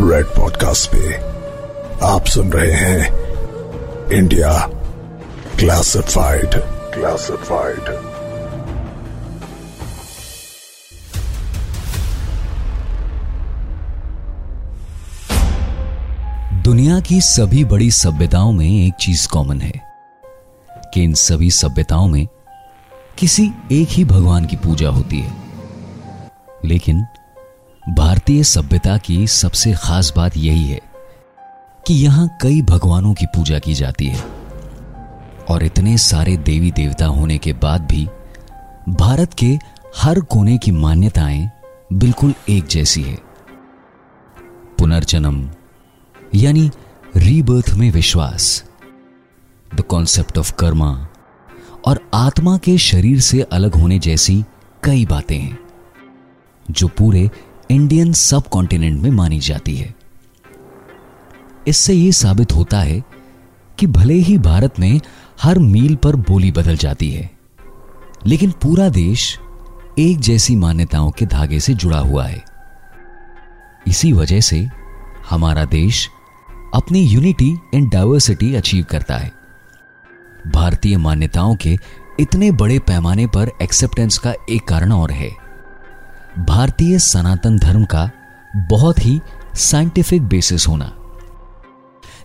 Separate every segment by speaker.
Speaker 1: Red podcast पे आप सुन रहे हैं इंडिया क्लासिफाइड क्लासिफाइड
Speaker 2: दुनिया की सभी बड़ी सभ्यताओं में एक चीज़ कॉमन है कि इन सभी सभ्यताओं में किसी एक ही भगवान की पूजा होती है। लेकिन भारतीय सभ्यता की सबसे खास बात यही है कि यहाँ कई भगवानों की पूजा की जाती है। और इतने सारे देवी देवता होने के बाद भी भारत के हर कोने की मान्यताएँ बिल्कुल एक जैसी है। पुनर्जन्म, यानी रीबर्थ में विश्वास द कॉन्सेप्ट ऑफ़ कर्मा और आत्मा के शरीर से अलग होने जैसी कई बातें हैं, जो पूरे इंडियन सब कॉन्टिनेंट में मानी जाती है। इससे यह साबित होता है कि भले ही भारत में हर मील पर बोली बदल जाती है, लेकिन पूरा देश एक जैसी मान्यताओं के धागे से जुड़ा हुआ है। इसी वजह से हमारा देश अपनी यूनिटी एंड डाइवर्सिटी अचीव करता है। भारतीय मान्यताओं के इतने बड़े पैमाने पर एक्सेप्टेंस का एक कारण और है। भारतीय सनातन धर्म का बहुत ही साइंटिफिक बेसिस होना।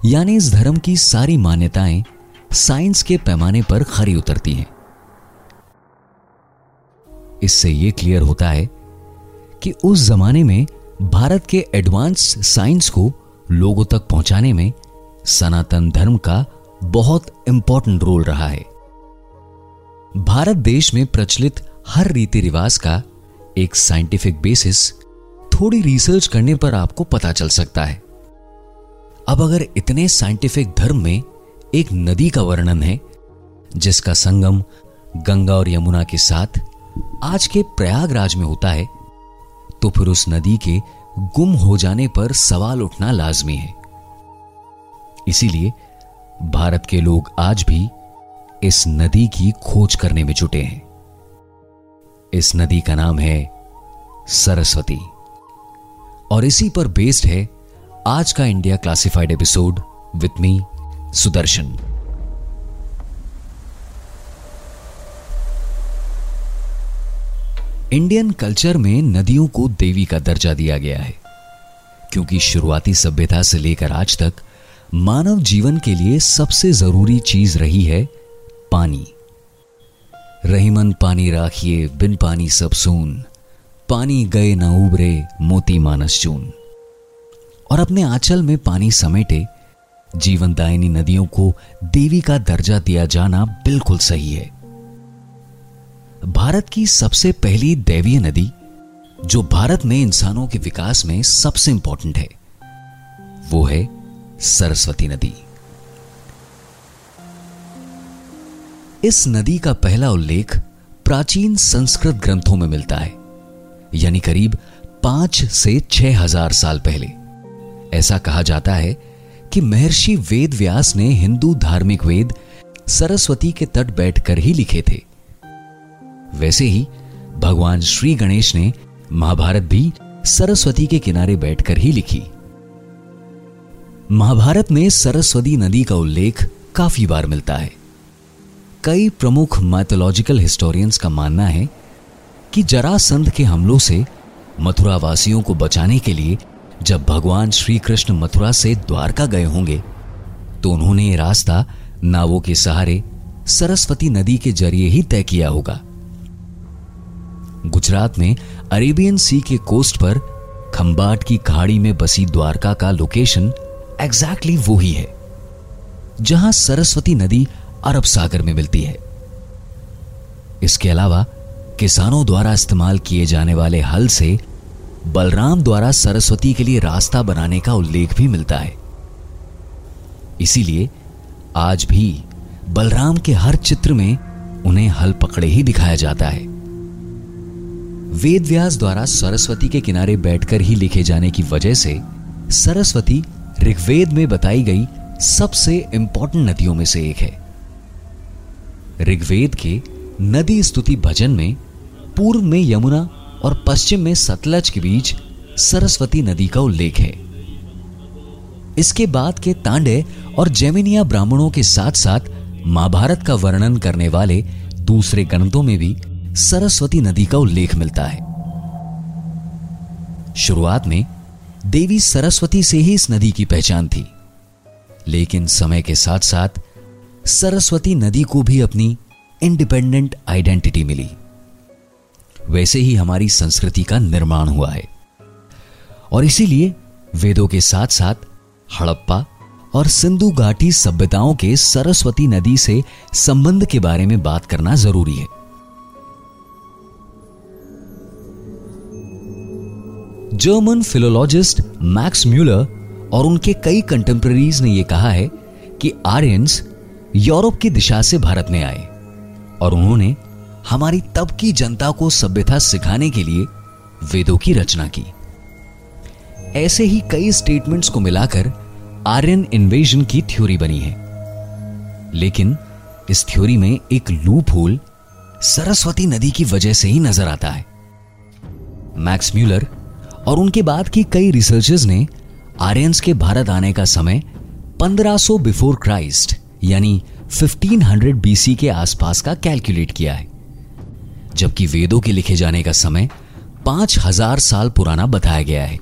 Speaker 2: यानी इस धर्म की सारी मान्यताएँ साइंस के पैमाने पर खरी उतरती हैं। इससे यह क्लियर होता है कि उस जमाने में भारत के एडवांस साइंस को लोगों तक पहुँचाने में सनातन धर्म का बहुत इंपॉर्टेंट रोल रहा है। भारत देश में प्रचलित हर रीति रिवाज का एक साइंटिफिक बेसिस थोड़ी रिसर्च करने पर आपको पता चल सकता है। अब अगर इतने साइंटिफिक धर्म में एक नदी का वर्णन है, जिसका संगम गंगा और यमुना के साथ आज के प्रयागराज में होता है तो फिर उस नदी के गुम हो जाने पर सवाल उठना लाजमी है। इसीलिए भारत के लोग आज भी इस नदी की खोज करने में जुटे हैं। इस नदी का नाम है सरस्वती। और इसी पर बेस्ड है आज का India classified episode with me Sudarshan. Indian culture में नदियों को देवी का दर्जा दिया गया है, क्योंकि शुरुआती सभ्यता से लेकर आज तक मानव जीवन के लिए सबसे ज़रूरी चीज़ रही है पानी। रहीमन पानी राखिए, बिन पानी सब सून। पानी गए न उबरे, मोती मानस चून। और अपने आंचल में पानी समेटे जीवनदायिनी नदियों को देवी का दर्जा दिया जाना बिल्कुल सही है। भारत की सबसे पहली दैवीय नदी, जो भारत में इंसानों के विकास में सबसे इंपॉर्टेंट है, वो है सरस्वती नदी। इस नदी का पहला उल्लेख प्राचीन संस्कृत ग्रंथों में मिलता है, यानी करीब पाँच से छह हज़ार साल पहले। ऐसा कहा जाता है कि महर्षि वेद व्यास ने हिंदू धार्मिक वेद सरस्वती के तट बैठकर ही लिखे थे। वैसे ही, भगवान श्री गणेश ने महाभारत भी सरस्वती के किनारे बैठकर ही लिखी। महाभारत में सरस्वती नदी का उल्लेख काफ़ी बार मिलता है। कई प्रमुख मैथोलॉजिकल हिस्टोरियंस का मानना है कि जरासंध के हमलों से मथुरा वासियों को बचाने के लिए जब भगवान श्री कृष्ण मथुरा से द्वारका गए होंगे तो उन्होंने ये रास्ता नावों के सहारे सरस्वती नदी के ज़रिए ही तय किया होगा। गुजरात में अरेबियन सी के कोस्ट पर खंबाट की खाड़ी में बसी द्वारका का लोकेशन एग्जैक्टली वो ही है, जहाँ सरस्वती नदी अरब सागर में मिलती है। इसके अलावा, किसानों द्वारा इस्तेमाल किए जाने वाले हल से बलराम द्वारा सरस्वती के लिए रास्ता बनाने का उल्लेख भी मिलता है। इसीलिए, आज भी बलराम के हर चित्र में उन्हें हल पकड़े ही दिखाया जाता है। वेद व्यास द्वारा सरस्वती के किनारे बैठकर ही लिखे जाने की वजह से सरस्वती ऋग्वेद में बताई गई सबसे इंपॉर्टेंट नदियों में से एक है। ऋग्वेद के नदी स्तुति भजन में पूर्व में यमुना और पश्चिम में सतलज के बीच सरस्वती नदी का उल्लेख है। इसके बाद के तांडे और जेमिनिया ब्राह्मणों के साथ साथ महाभारत का वर्णन करने वाले दूसरे ग्रंथों में भी सरस्वती नदी का उल्लेख मिलता है। शुरुआत में देवी सरस्वती से ही इस नदी की पहचान थी। लेकिन समय के साथ साथ सरस्वती नदी को भी अपनी इंडिपेंडेंट आइडेंटिटी मिली। वैसे ही हमारी संस्कृति का निर्माण हुआ है। और इसीलिए वेदों के साथ साथ हड़प्पा और सिंधु घाटी सभ्यताओं के सरस्वती नदी से संबंध के बारे में बात करना ज़रूरी है। जर्मन फिलोलॉजिस्ट मैक्स म्यूलर और उनके कई कंटेम्प्रेरीज ने यह कहा है कि आर्यंस यूरोप की दिशा से भारत में आए और उन्होंने हमारी तब की जनता को सभ्यता सिखाने के लिए वेदों की रचना की। ऐसे ही कई स्टेटमेंट्स को मिलाकर आर्यन इन्वेजन की थ्योरी बनी है। लेकिन इस थ्योरी में एक लूप होल सरस्वती नदी की वजह से ही नज़र आता है। मैक्स म्यूलर और उनके बाद की कई रिसर्चर्स ने आर्यंस के भारत आने का समय 1500 बिफोर क्राइस्ट यानी 1500 बीसी के आसपास का कैलकुलेट किया है। जबकि वेदों के लिखे जाने का समय 5000 साल पुराना बताया गया है।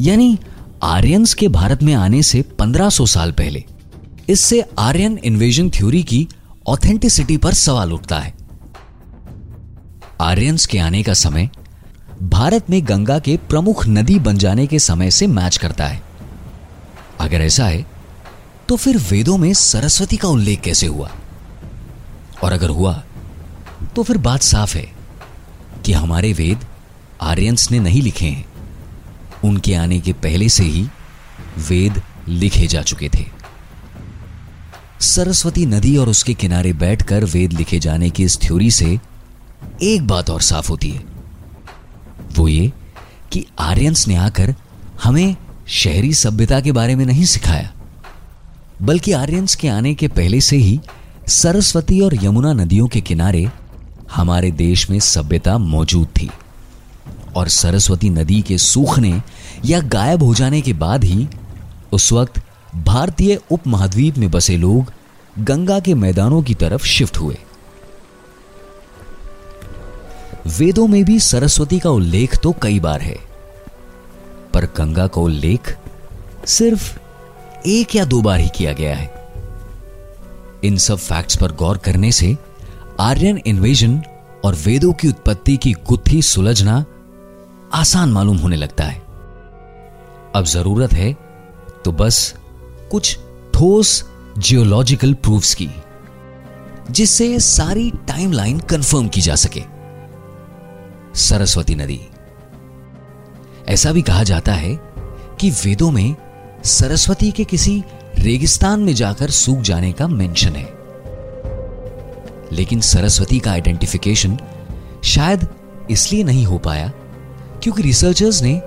Speaker 2: यानी आर्यंस के भारत में आने से 1500 साल पहले, इससे आर्यन इन्वेजन थ्योरी की ऑथेंटिसिटी पर सवाल उठता है। आर्यंस के आने का समय भारत में गंगा के प्रमुख नदी बन जाने के समय से मैच करता है। अगर ऐसा है तो फिर वेदों में सरस्वती का उल्लेख कैसे हुआ? और अगर हुआ तो फिर बात साफ़ है कि हमारे वेद आर्यंस ने नहीं लिखे हैं। उनके आने के पहले से ही वेद लिखे जा चुके थे। सरस्वती नदी और उसके किनारे बैठकर वेद लिखे जाने की इस थ्योरी से एक बात और साफ़ होती है। वो ये कि आर्यंस ने आकर हमें शहरी सभ्यता के बारे में नहीं सिखाया। बल्कि आर्यंस के आने के पहले से ही सरस्वती और यमुना नदियों के किनारे हमारे देश में सभ्यता मौजूद थी। और सरस्वती नदी के सूखने या गायब हो जाने के बाद ही उस वक्त भारतीय उपमहाद्वीप में बसे लोग गंगा के मैदानों की तरफ़ शिफ्ट हुए। वेदों में भी सरस्वती का उल्लेख तो कई बार है, पर गंगा का उल्लेख सिर्फ़ एक या दो बार ही किया गया है। इन सब फैक्ट्स पर गौर करने से आर्यन इन्वेजन और वेदों की उत्पत्ति की गुत्थी सुलझना आसान मालूम होने लगता है। अब ज़रूरत है तो बस कुछ ठोस जियोलॉजिकल प्रूफ्स की, जिससे सारी टाइमलाइन कंफर्म की जा सके। सरस्वती नदी। ऐसा भी कहा जाता है कि वेदों में सरस्वती के किसी रेगिस्तान में जाकर सूख जाने का मेंशन है। लेकिन सरस्वती का आइडेंटिफिकेशन शायद इसलिए नहीं हो पाया क्योंकि रिसर्चर्स ने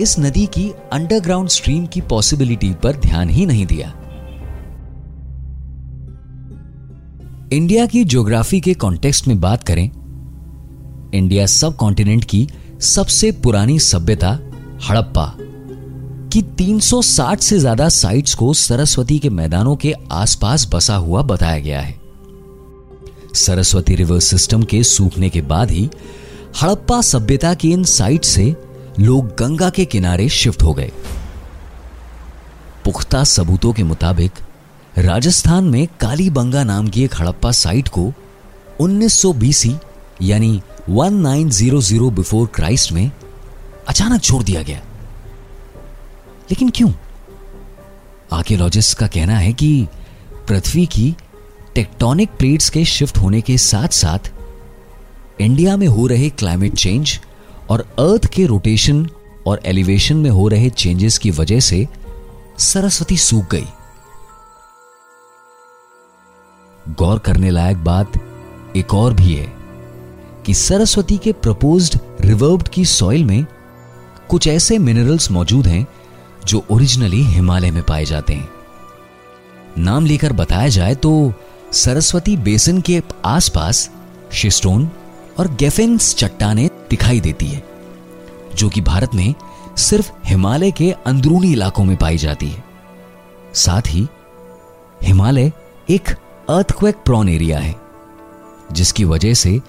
Speaker 2: इस नदी की अंडरग्राउंड स्ट्रीम की पॉसिबिलिटी पर ध्यान ही नहीं दिया। इंडिया की ज्योग्राफी के कॉन्टेक्स्ट में बात करें, इंडिया सब कॉन्टिनेंट की सबसे पुरानी सभ्यता हड़प्पा। की 360 से ज़्यादा साइट्स को सरस्वती के मैदानों के आसपास बसा हुआ बताया गया है। सरस्वती रिवर सिस्टम के सूखने के बाद ही हड़प्पा सभ्यता की इन साइट से लोग गंगा के किनारे शिफ्ट हो गए। पुख्ता सबूतों के मुताबिक राजस्थान में कालीबंगा नाम की एक हड़प्पा साइट को 1900 बीसी यानी 1900 बिफोर क्राइस्ट में अचानक छोड़ दिया गया। लेकिन क्यों? आर्कियोलॉजिस्ट का कहना है कि पृथ्वी की टेक्टोनिक प्लेट्स के शिफ्ट होने के साथ साथ इंडिया में हो रहे क्लाइमेट चेंज और अर्थ के रोटेशन और एलिवेशन में हो रहे चेंजेस की वजह से सरस्वती सूख गई। गौर करने लायक बात एक और भी है कि सरस्वती के प्रपोज्ड रिवर्ब्ड की सॉइल में कुछ ऐसे मिनरल्स मौजूद हैं जो ओरिजिनली हिमालय में पाए जाते हैं। नाम लेकर बताया जाए तो सरस्वती बेसिन के आसपास शिस्टोन और गेफिन्स चट्टाने दिखाई देती है, जो कि भारत में सिर्फ़ हिमालय के अंदरूनी इलाकों में पाई जाती है। साथ ही हिमालय एक अर्थक्वेक प्रॉन एरिया है, जिसकी वजह से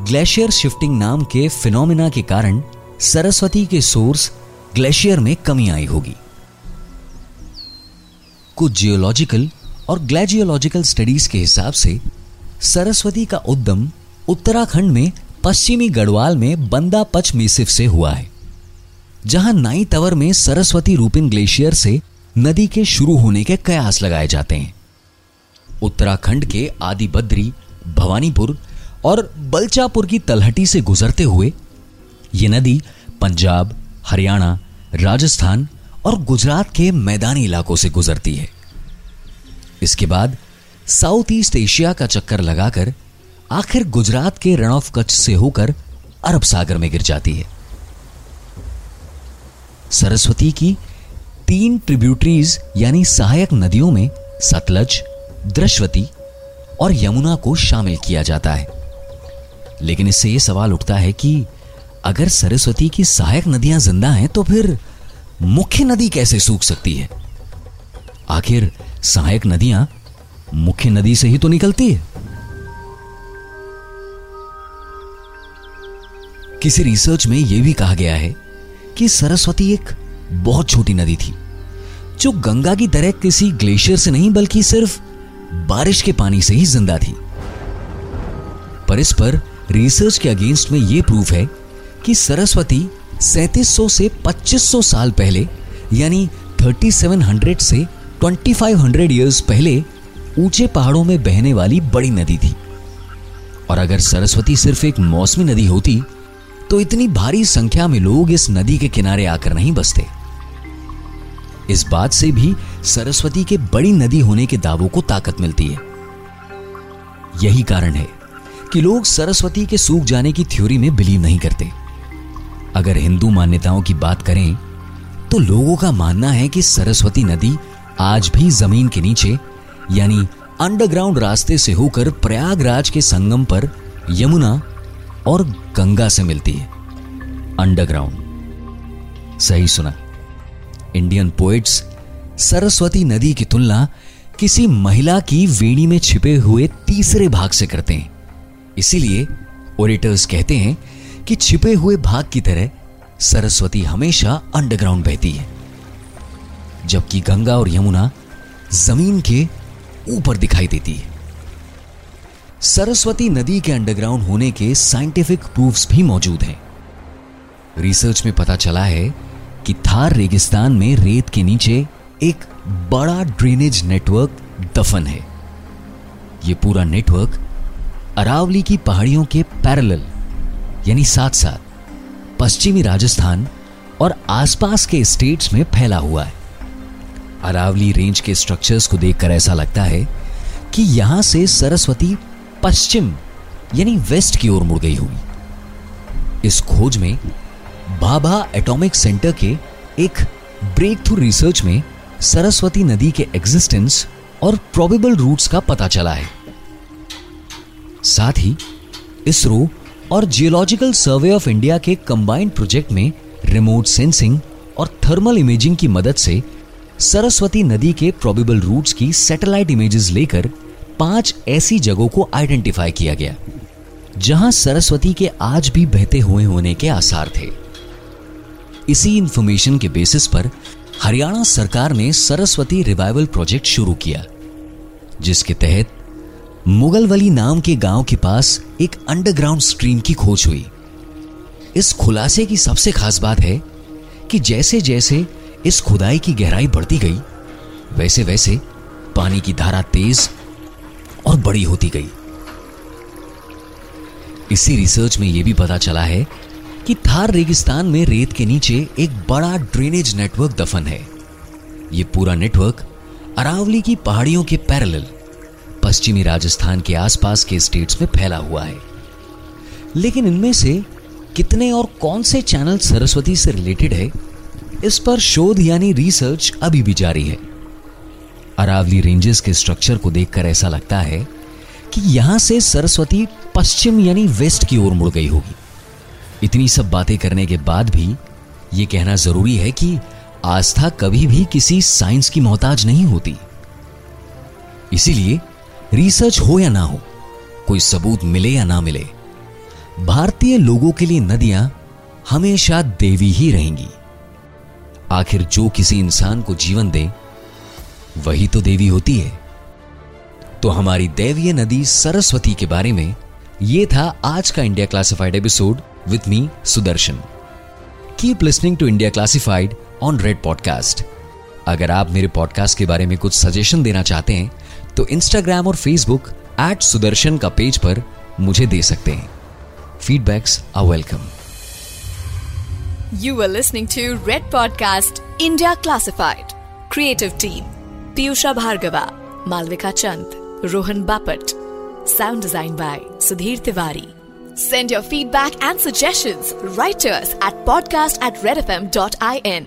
Speaker 2: ग्लेशियर शिफ्टिंग नाम के फिनोमिना के कारण सरस्वती के सोर्स ग्लेशियर में कमी आई होगी। कुछ जियोलॉजिकल और ग्लेजियोलॉजिकल स्टडीज़ के हिसाब से, सरस्वती का उद्गम उत्तराखंड में पश्चिमी गढ़वाल में बंदा पच मेसिफ से हुआ है, जहाँ नाई तवर में सरस्वती रूपिन ग्लेशियर से नदी के शुरू होने के कयास लगाए जाते हैं। उत्तराखंड के आदि बद्री भवानीपुर और बलचापुर की तलहटी से गुजरते हुए ये नदी पंजाब हरियाणा, राजस्थान और गुजरात के मैदानी इलाकों से गुजरती है। इसके बाद साउथ ईस्ट एशिया का चक्कर लगाकर आखिर गुजरात के रण ऑफ़ कच्छ से होकर अरब सागर में गिर जाती है। सरस्वती की तीन ट्रिब्यूटरीज यानी सहायक नदियों में सतलज, दृश्वती और यमुना को शामिल किया जाता है। लेकिन इससे यह सवाल उठता है कि अगर सरस्वती की सहायक नदियाँ ज़िंदा हैं तो फिर मुख्य नदी कैसे सूख सकती है? आखिर सहायक नदियाँ मुख्य नदी से ही तो निकलती है। किसी रिसर्च में यह भी कहा गया है कि सरस्वती एक बहुत छोटी नदी थी, जो गंगा की तरह किसी ग्लेशियर से नहीं, बल्कि सिर्फ़ बारिश के पानी से ही ज़िंदा थी। पर इस पर रिसर्च के अगेंस्ट में यह प्रूफ है कि सरस्वती 3700 से 2500 साल पहले, यानी 3700 से 2500 इयर्स पहले, ऊँचे पहाड़ों में बहने वाली बड़ी नदी थी। और अगर सरस्वती सिर्फ़ एक मौसमी नदी होती तो इतनी भारी संख्या में लोग इस नदी के किनारे आकर नहीं बसते। इस बात से भी सरस्वती के बड़ी नदी होने के दावों को ताकत मिलती है। यही कारण है कि लोग सरस्वती के सूख जाने की थ्योरी में बिलीव नहीं करते। अगर हिंदू मान्यताओं की बात करें तो लोगों का मानना है कि सरस्वती नदी आज भी ज़मीन के नीचे, यानी अंडरग्राउंड रास्ते से होकर प्रयागराज के संगम पर यमुना और गंगा से मिलती है। अंडरग्राउंड। सही सुना। इंडियन पोएट्स सरस्वती नदी की तुलना किसी महिला की वेणी में छिपे हुए तीसरे भाग से करते हैं। इसीलिए ओरेटर्स कहते हैं कि छिपे हुए भाग की तरह सरस्वती हमेशा अंडरग्राउंड बहती है, जबकि गंगा और यमुना ज़मीन के ऊपर दिखाई देती है। सरस्वती नदी के अंडरग्राउंड होने के साइंटिफिक प्रूफ्स भी मौजूद हैं। रिसर्च में पता चला है कि थार रेगिस्तान में रेत के नीचे एक बड़ा ड्रेनेज नेटवर्क दफन है। यह पूरा नेटवर्क अरावली की पहाड़ियों के पैरेलल यानी साथ साथ, पश्चिमी राजस्थान और आसपास के स्टेट्स में फैला हुआ है। अरावली रेंज के स्ट्रक्चर्स को देखकर ऐसा लगता है कि यहाँ से सरस्वती पश्चिम, यानी वेस्ट की ओर मुड़ गई होगी इस खोज में बाबा एटॉमिक सेंटर के एक ब्रेक थ्रू रिसर्च में सरस्वती नदी के एग्जिस्टेंस और प्रोबेबल रूट्स का पता चला है। साथ ही, इसरो और जियोलॉजिकल सर्वे ऑफ़ इंडिया के कंबाइंड प्रोजेक्ट में रिमोट सेंसिंग और थर्मल इमेजिंग की मदद से सरस्वती नदी के प्रोबेबल रूट्स की सैटेलाइट इमेजेस लेकर पाँच ऐसी जगहों को आइडेंटिफाई किया गया, जहाँ सरस्वती के आज भी बहते हुए होने के आसार थे। इसी इंफॉर्मेशन के बेसिस पर हरियाणा सरकार ने सरस्वती रिवाइवल प्रोजेक्ट शुरू किया, जिसके तहत मुगलवली नाम के गाँव के पास एक अंडरग्राउंड स्ट्रीम की खोज हुई। इस खुलासे की सबसे खास बात है कि जैसे जैसे इस खुदाई की गहराई बढ़ती गई वैसे वैसे पानी की धारा तेज और बड़ी होती गई। इसी रिसर्च में यह भी पता चला है कि थार रेगिस्तान में रेत के नीचे एक बड़ा ड्रेनेज नेटवर्क दफन है। यह पूरा नेटवर्क अरावली की पहाड़ियों के पैरेलल पश्चिमी राजस्थान के आसपास के स्टेट्स में फैला हुआ है। लेकिन इनमें से कितने और कौन से चैनल सरस्वती से रिलेटेड है, इस पर शोध यानी रिसर्च अभी भी जारी है। अरावली रेंजेस के स्ट्रक्चर को देखकर ऐसा लगता है कि यहाँ से सरस्वती पश्चिम यानी वेस्ट की ओर मुड़ गई होगी। इतनी सब बातें करने के बाद भी यह कहना ज़रूरी है कि आस्था कभी भी किसी साइंस की मोहताज नहीं होती। इसीलिए रिसर्च हो या ना हो, कोई सबूत मिले या ना मिले, भारतीय लोगों के लिए नदियाँ हमेशा देवी ही रहेंगी। आखिर जो किसी इंसान को जीवन दे, वही तो देवी होती है। तो हमारी दैवीय नदी सरस्वती के बारे में यह था आज का India classified episode with me Sudarshan keep listening to India classified on red podcast अगर आप मेरे पॉडकास्ट के बारे में कुछ सजेशन देना चाहते हैं तो इंस्टाग्राम और फेसबुक एट सुदर्शन का पेज पर मुझे दे सकते हैं। Feedbacks are welcome
Speaker 3: you are listening to red podcast India classified creative team Piyusha Bhargava Malvika Chand Rohan Bapat sound design by Sudhir Tiwari send your feedback and suggestion writers at podcast at red F M dot I N